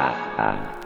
네,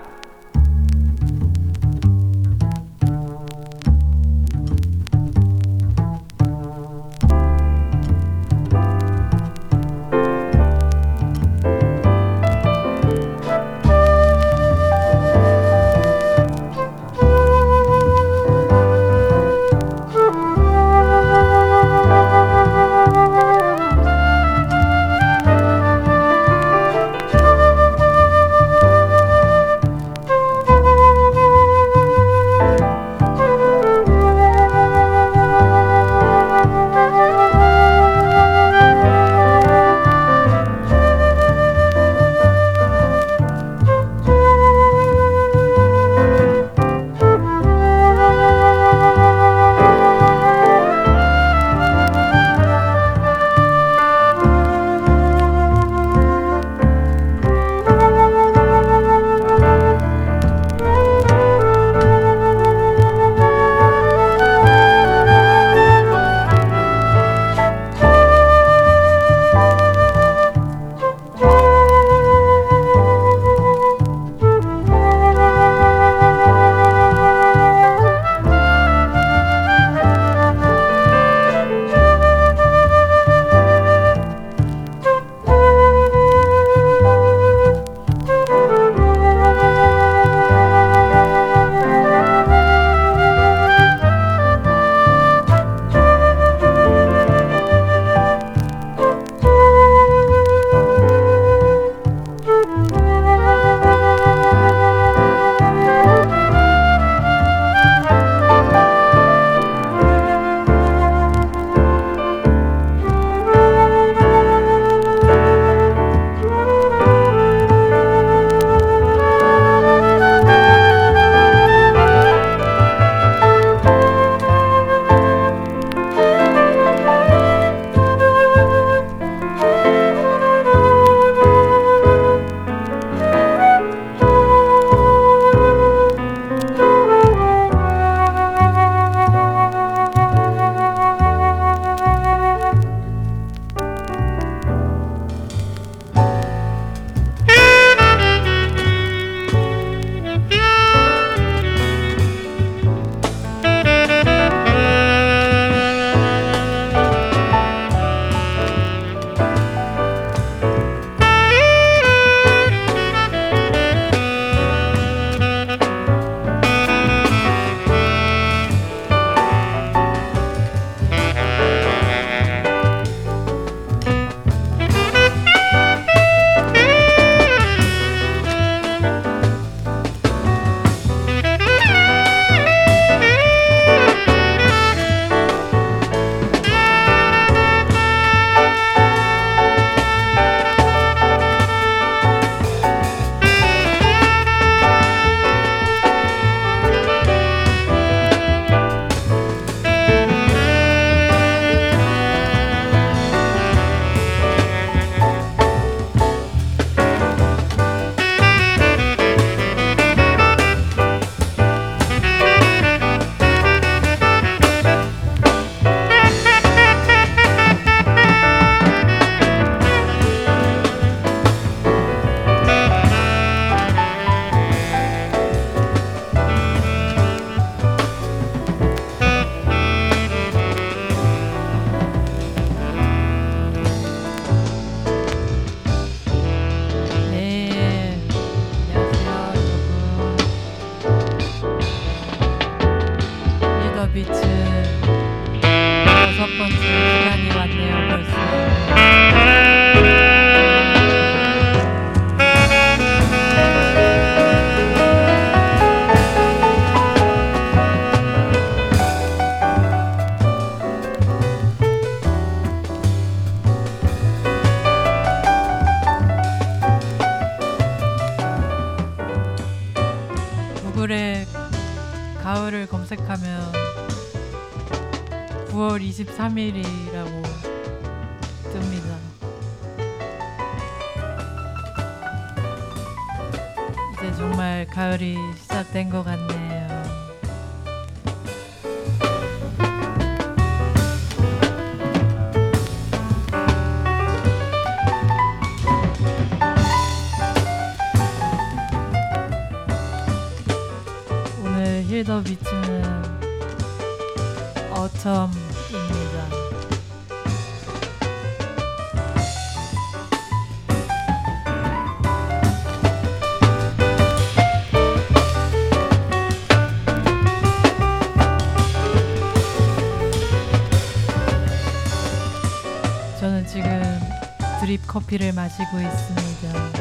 23일이라고 뜹니다. 이제 정말 가을이 시작된 것 같네요. 오늘 힐더 비치는 어텀 커피를 마시고 있습니다.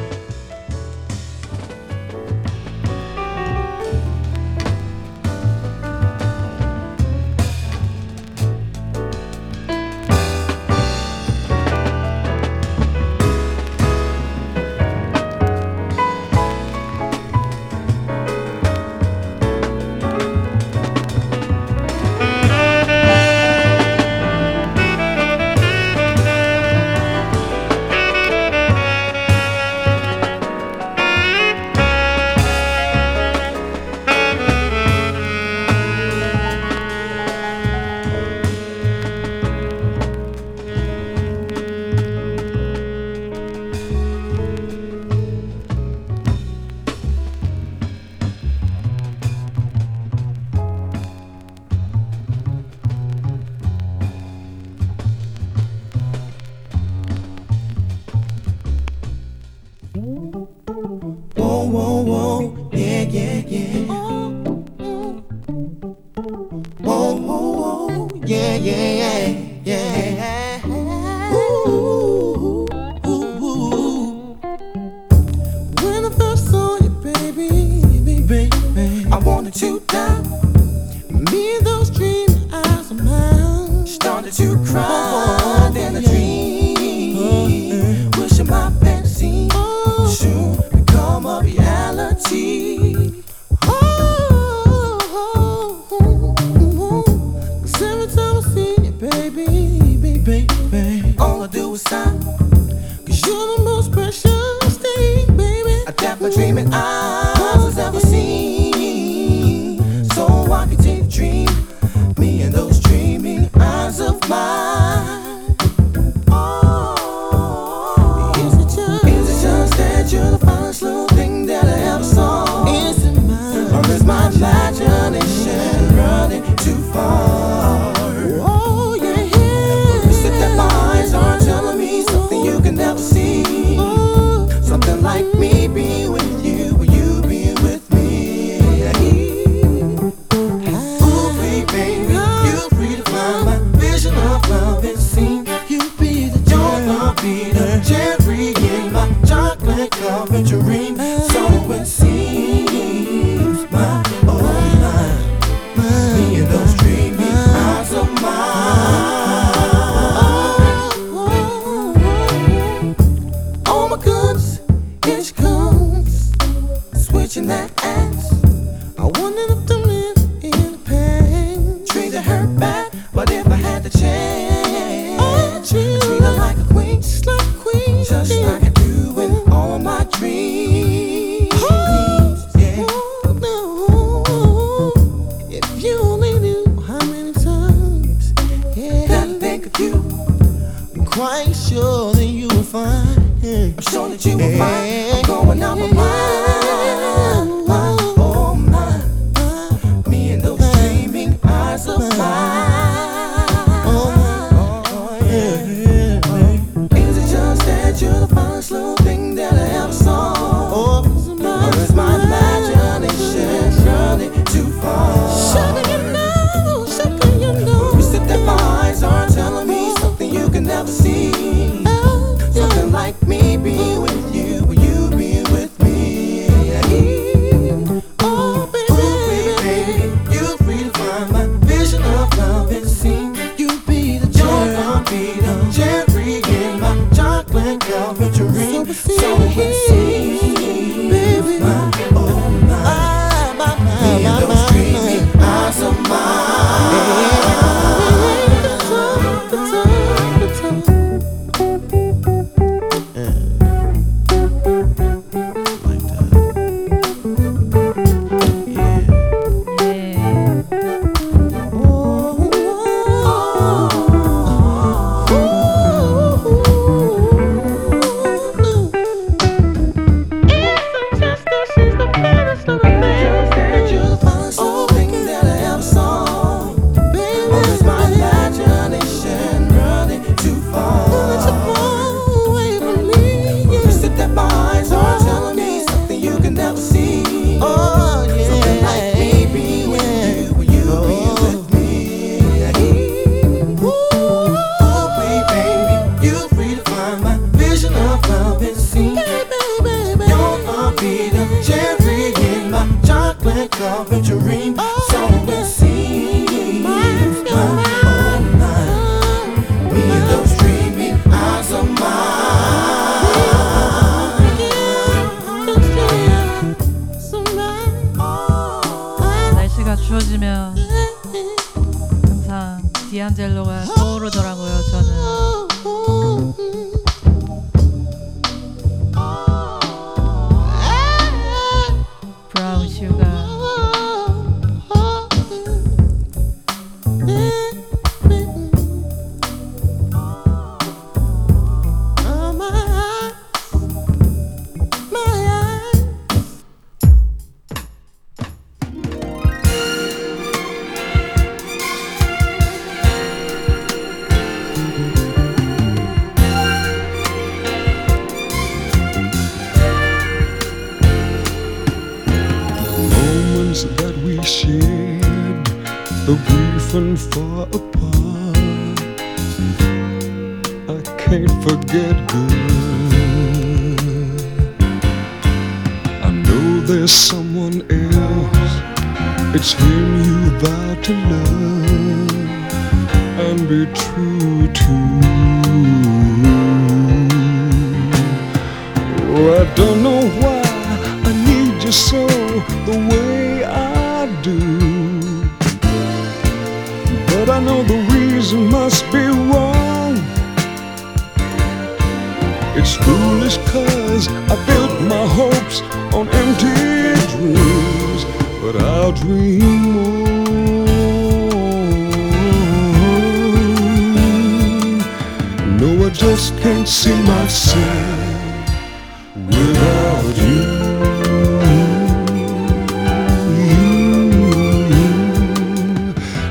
Without you.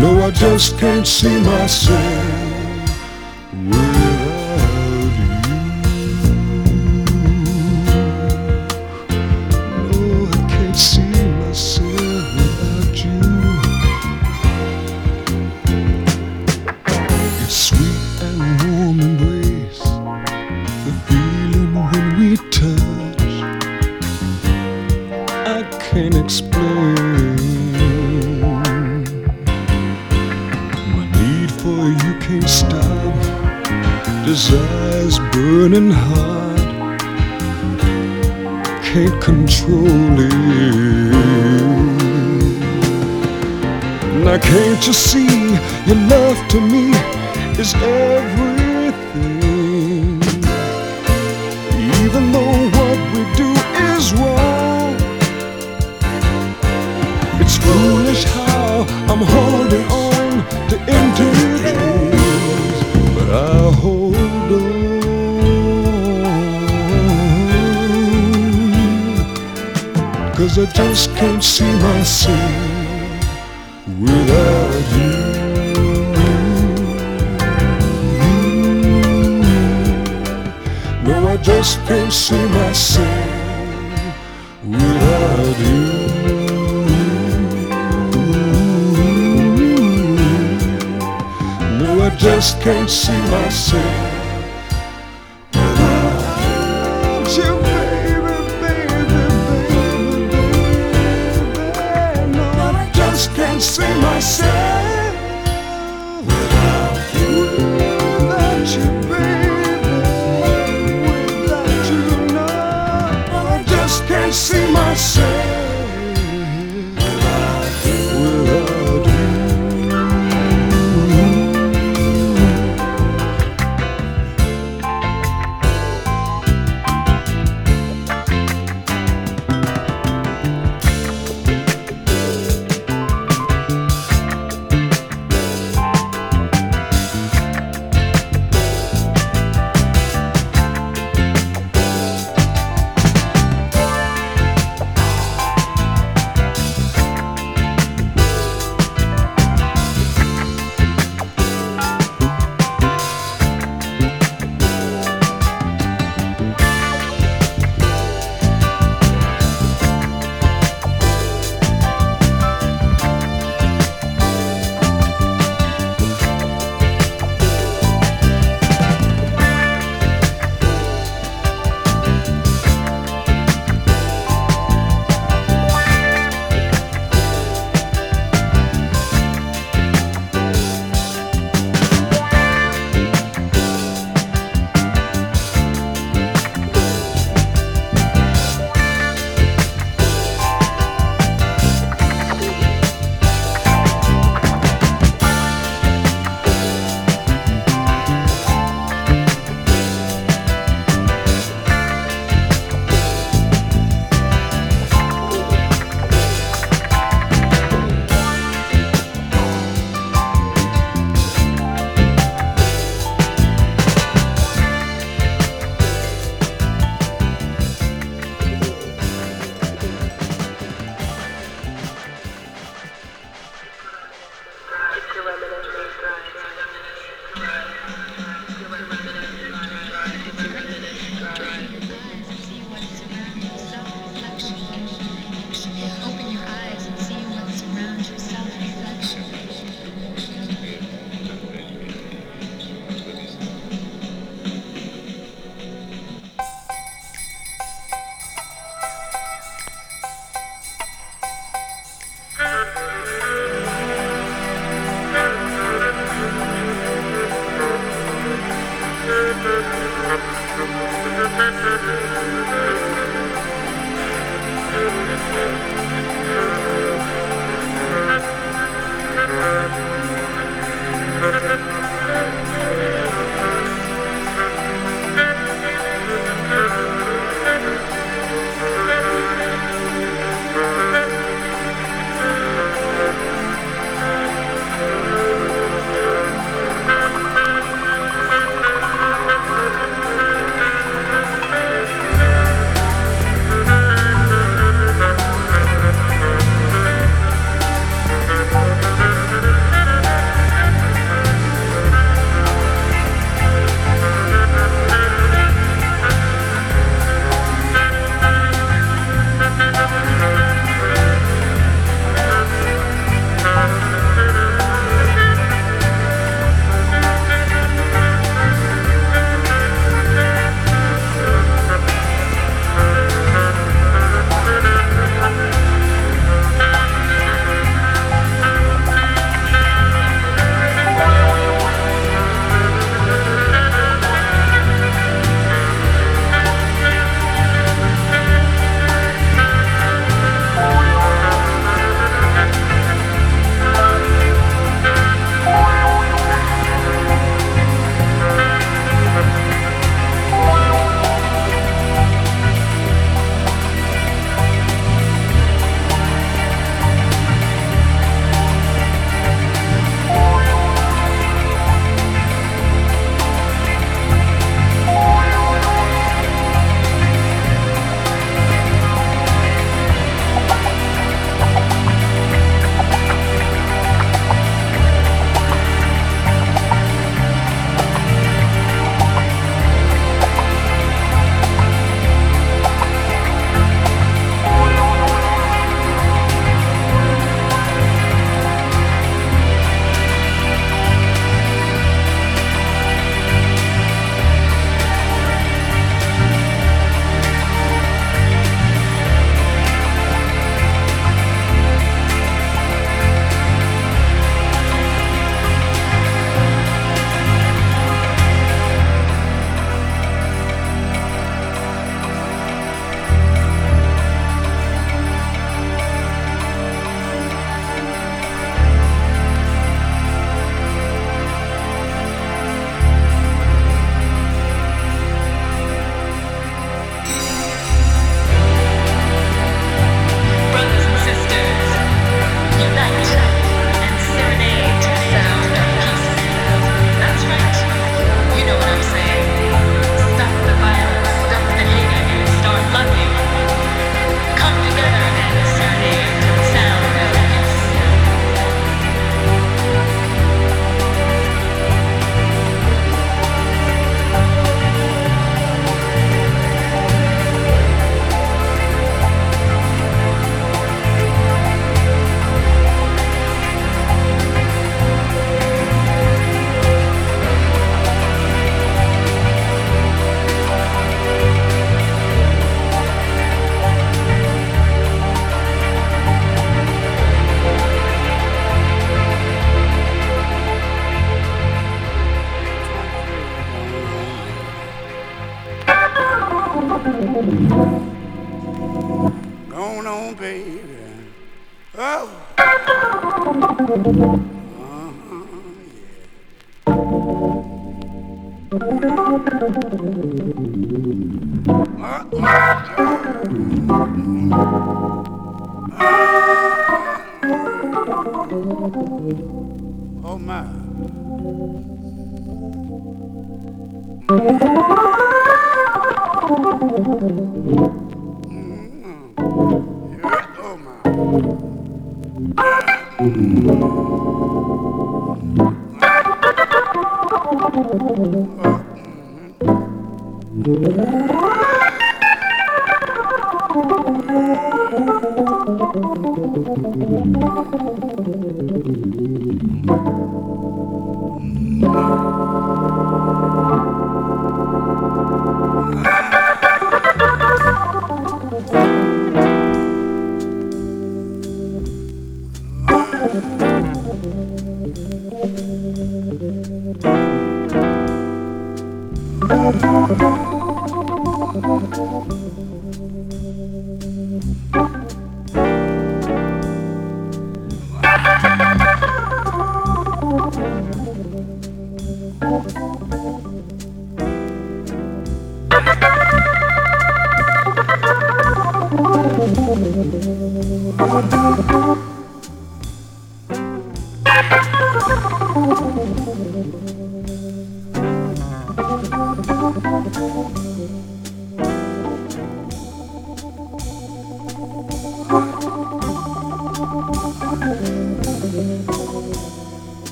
No, I just can't see myself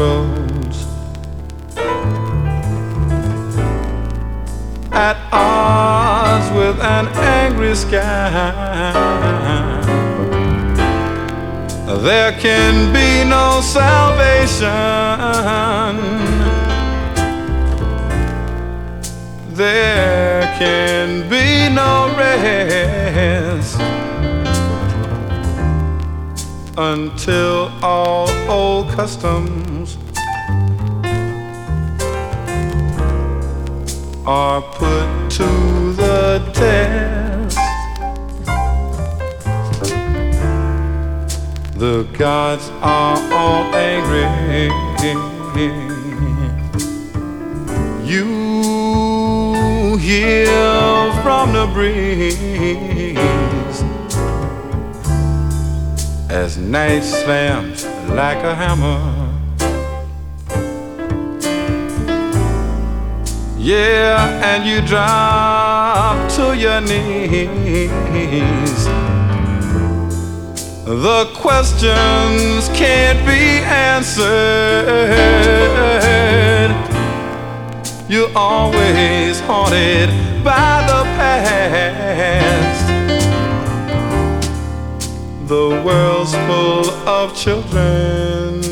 crossroads. At odds with an angry sky. There can be no salvation. There can be no rest until all old customs are put to the test. The gods are all angry. You hear from the breeze as night slams like a hammer. Yeah, and you drop to your knees. The questions can't be answered. You're always haunted by the past. The world's full of children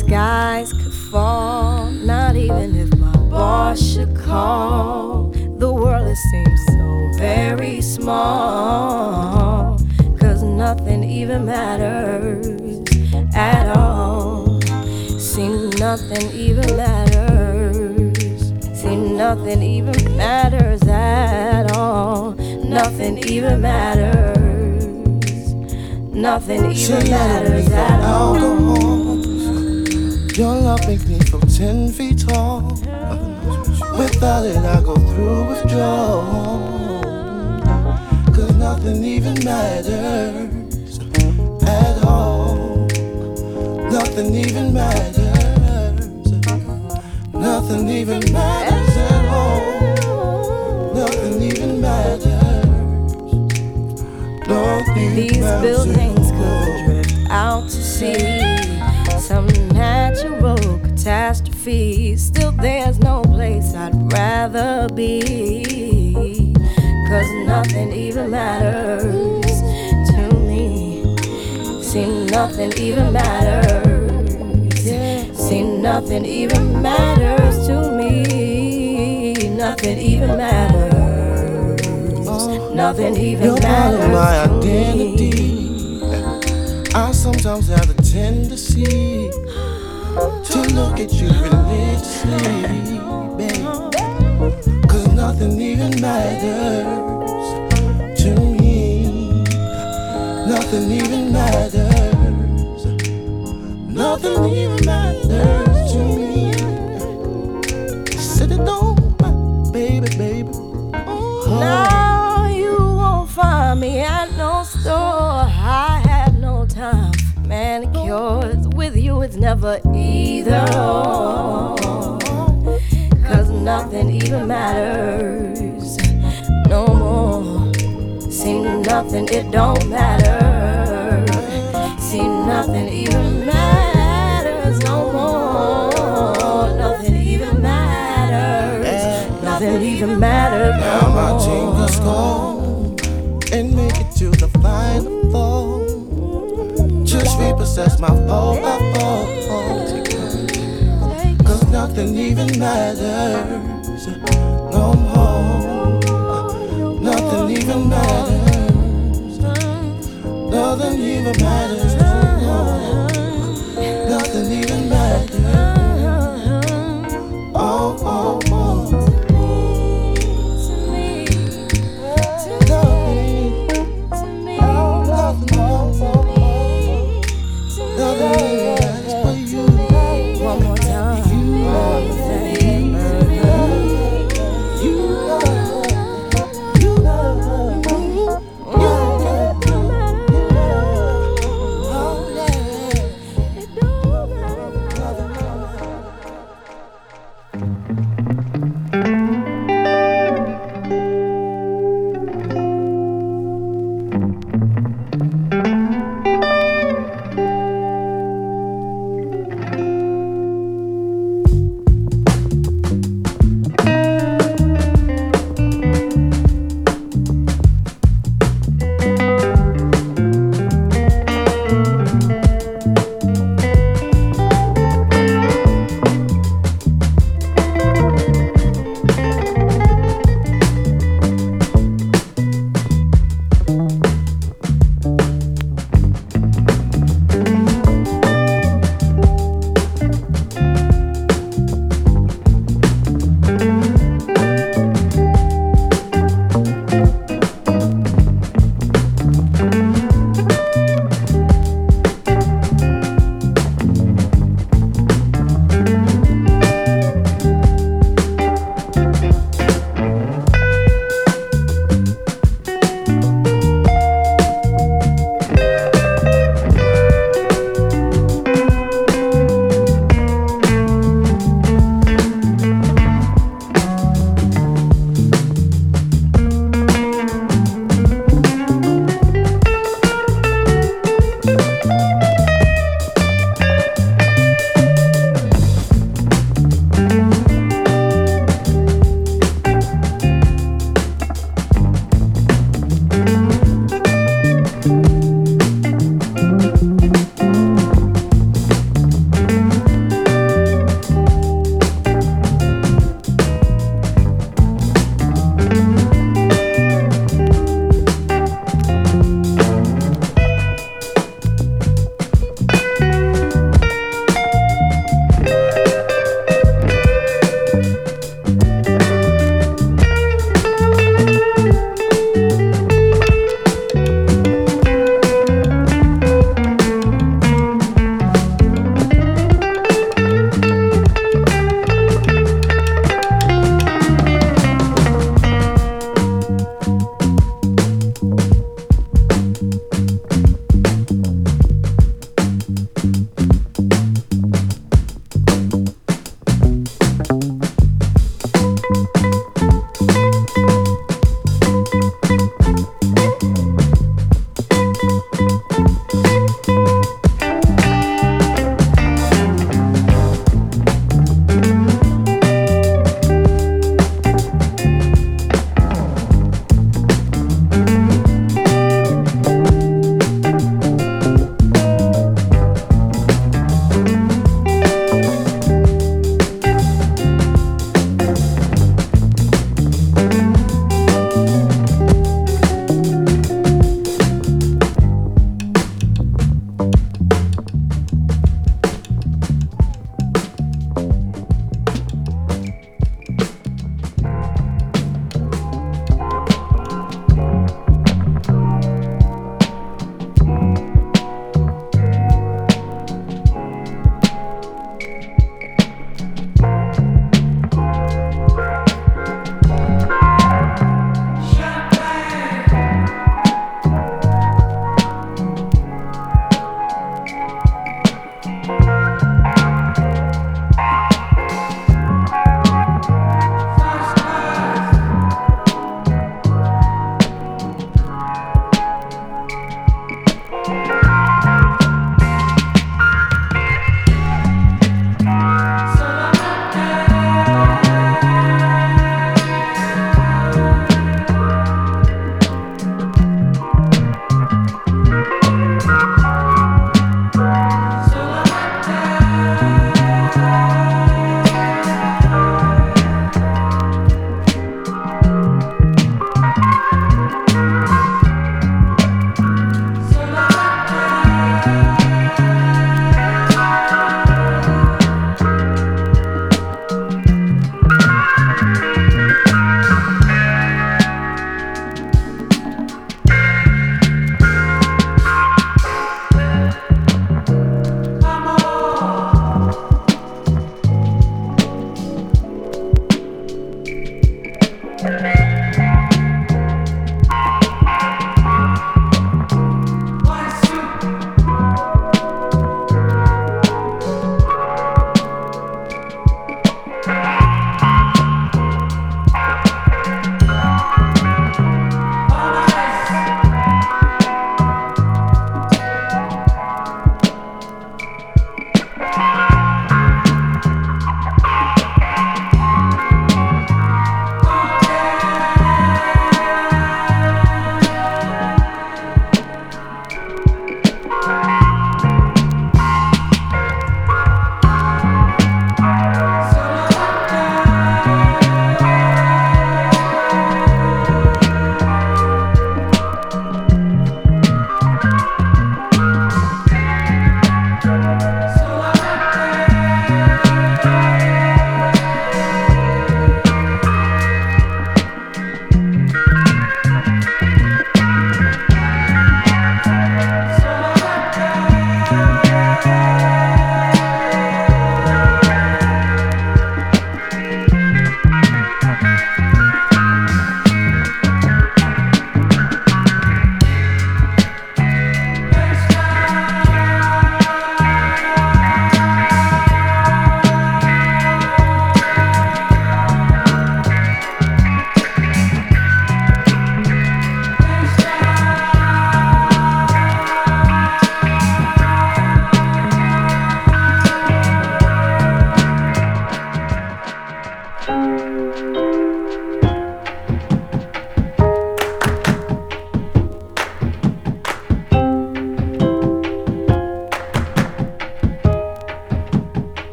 skies could fall, not even if my boss should call. The world it seems so very small, cause nothing even matters at all. Seems nothing even matters. Seems nothing even matters at all. Nothing even matters. Nothing even matters at all. Your love makes me feel ten feet tall. Without it, I go through withdrawal. Cause nothing even matters at all. Nothing even matters. Nothing even matters at all. Nothing even matters. Nothing These matters buildings could drift out to sea. Some natural catastrophe. Still, there's no place I'd rather be. Cause nothing even matters to me. See, nothing even matters. See, nothing even matters to me. Nothing even matters. Nothing even You're matters. You're my identity. Me. I sometimes have a tendency look at you religiously, babe. Cause nothing even matters to me. Nothing even matters. Nothing even never either. Cause nothing even matters no more. See nothing, it don't matter. See nothing even matters no more. Nothing even matters. Nothing even matters. Now my tingles gone. repossess my phones. Cause nothing even matters no more. Nothing even matters. Nothing even matters.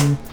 Bye.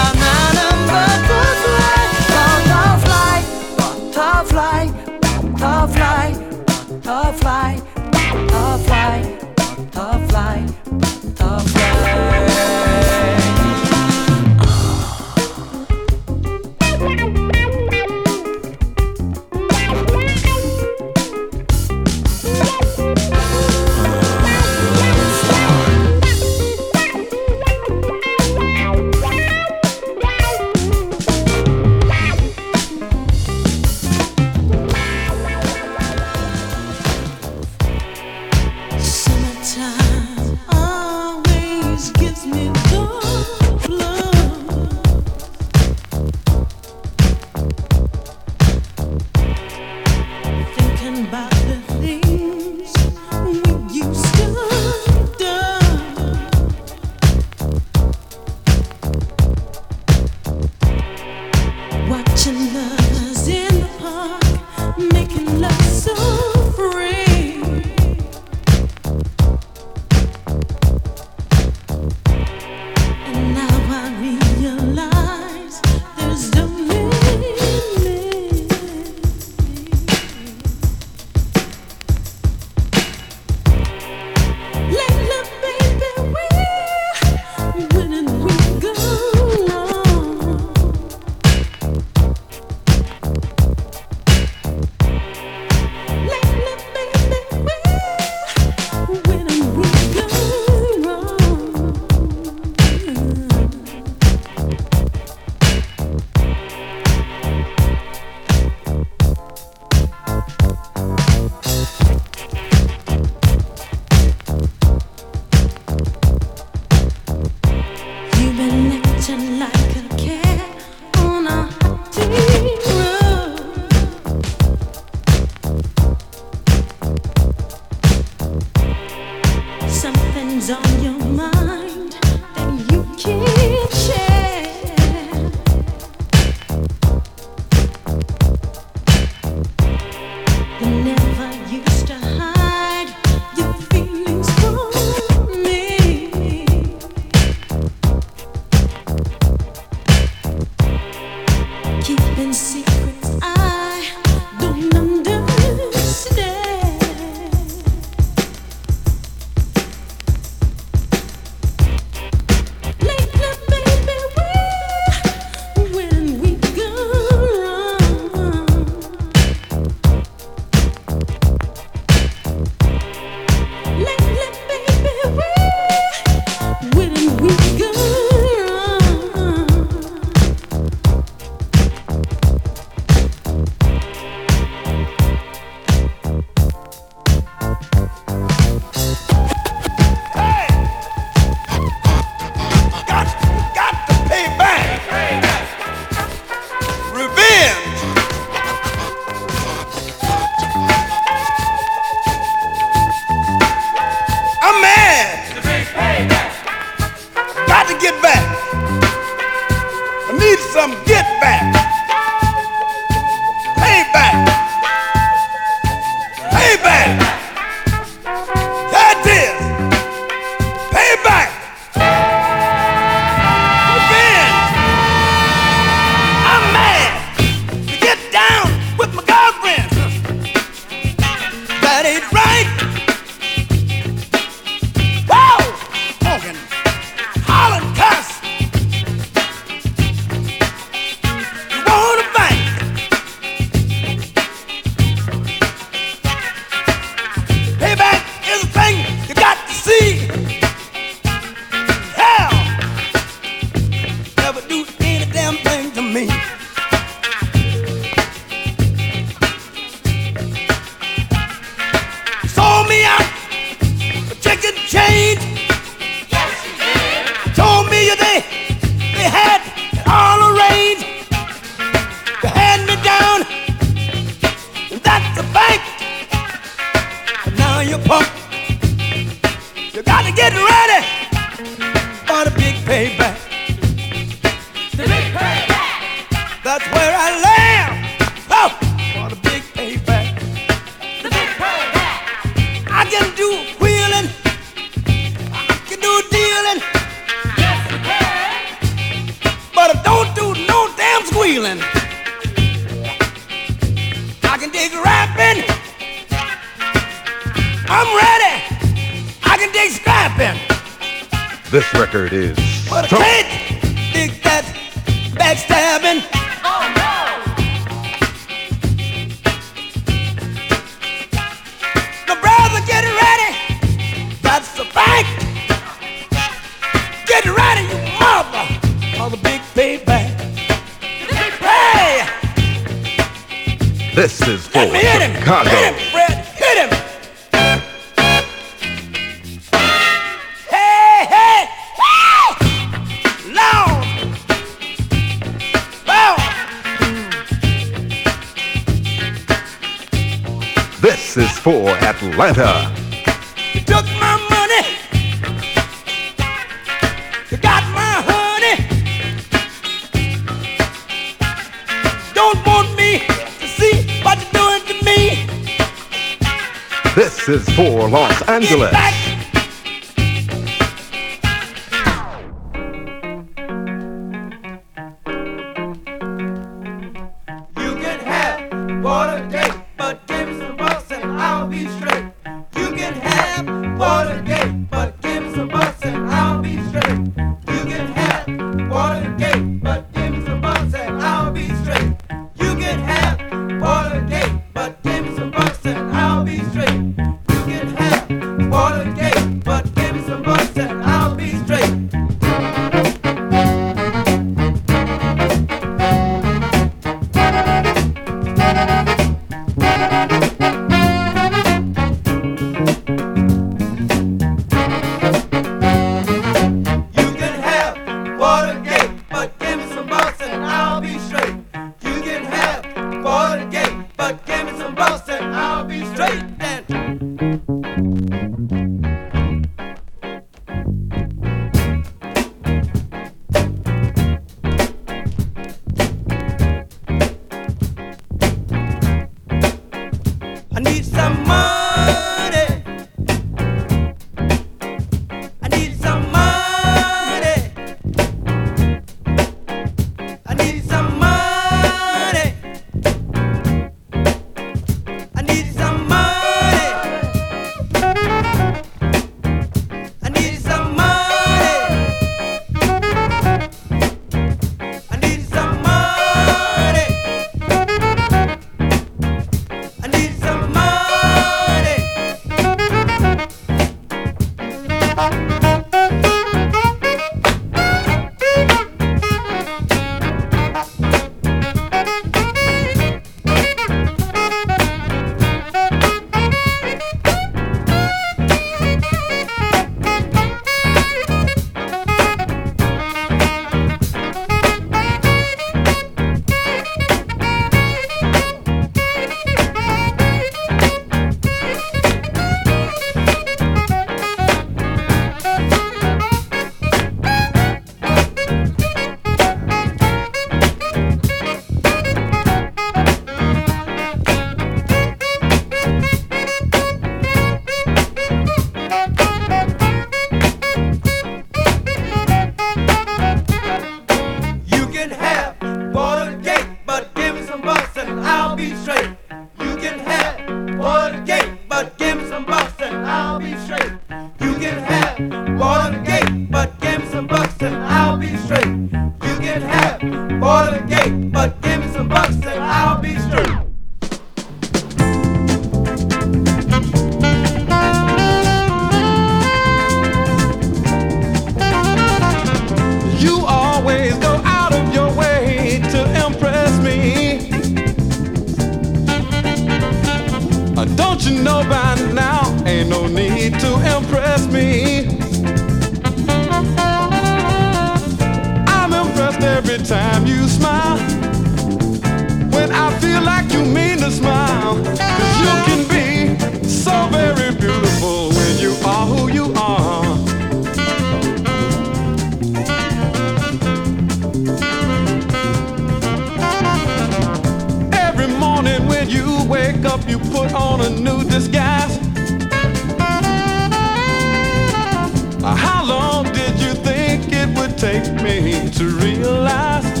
me to realize.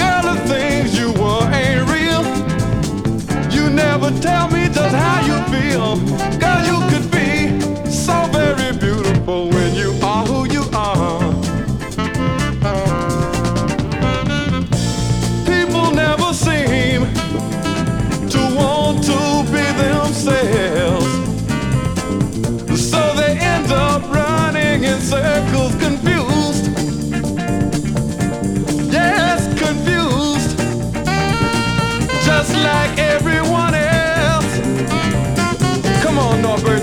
Girl, the things you were ain't real. You never tell me just how you feel.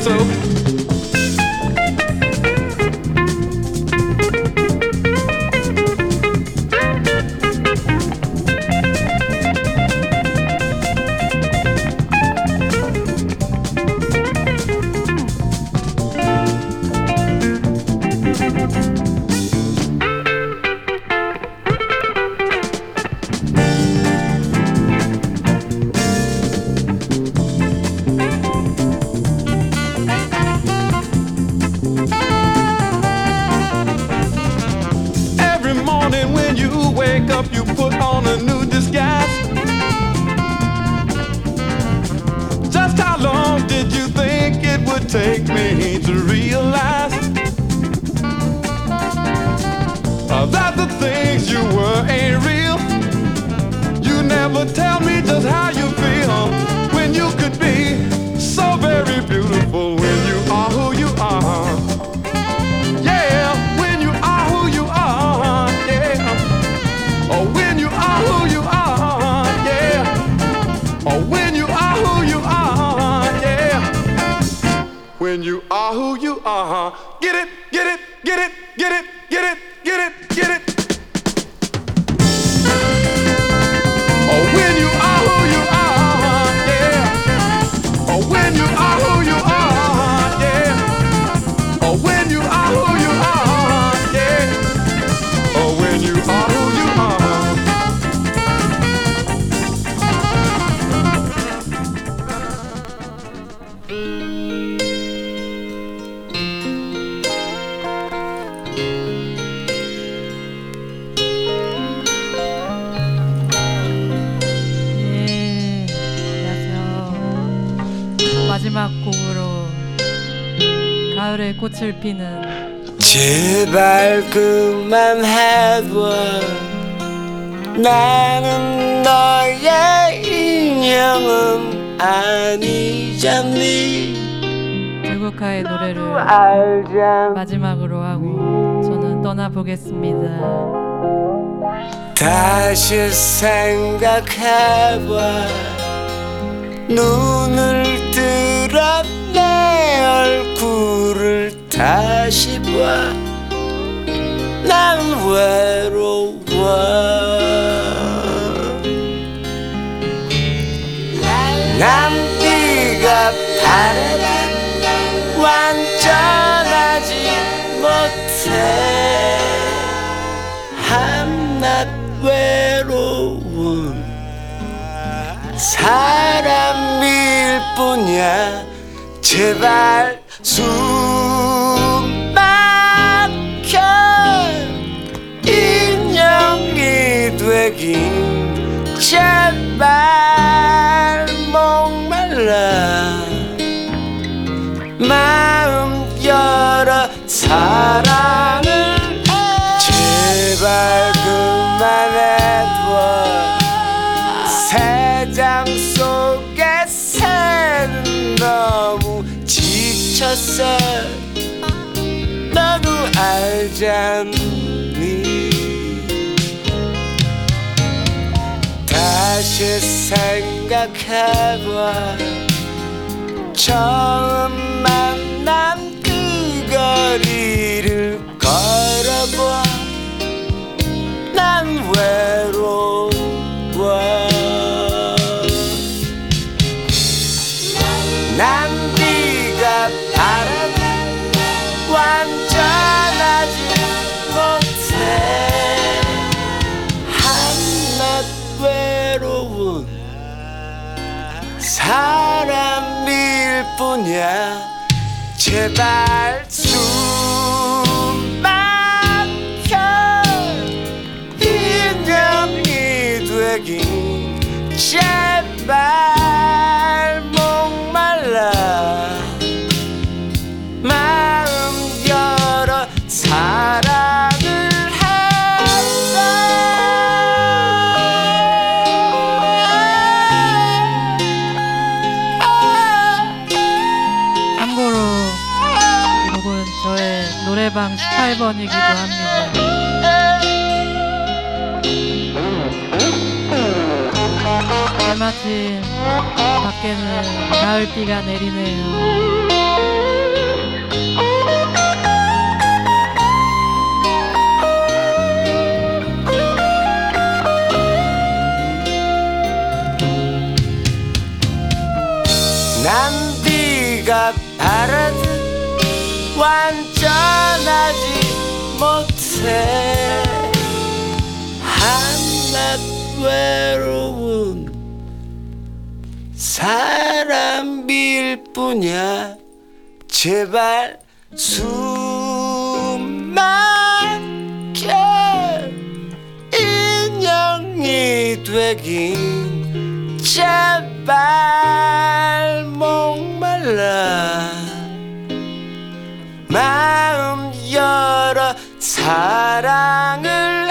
so uh huh, 꽃을 피는 제발 그만해봐. 나는 너의 인형은 아니잖니. 들국화의 노래를 마지막으로 하고 저는 떠나보겠습니다. 다시 생각해봐. 눈을 뜨라 다시 봐. 난 외로워. 난 네가 바래 완전하지 못해. 한낱 외로운 사람일 뿐이야. 제발 수. 긴 제발 목말라. 마음 열어 사랑을 제발 그만해둬. 세장 속에 새는 너무 지쳤어. 너도 알잖아. 다시 생각해봐. 처음 만난 그 거리를 걸어봐. 난외 사람일 뿐이야. 제발 때마침 밖에는 가을비가 내리네요. 난 네가 바라듯 완전하지 못해 한낱 외로운 바람일 뿐이야. 제발 숨 막혀. 인형이 되긴 제발 목말라. 마음 열어 사랑을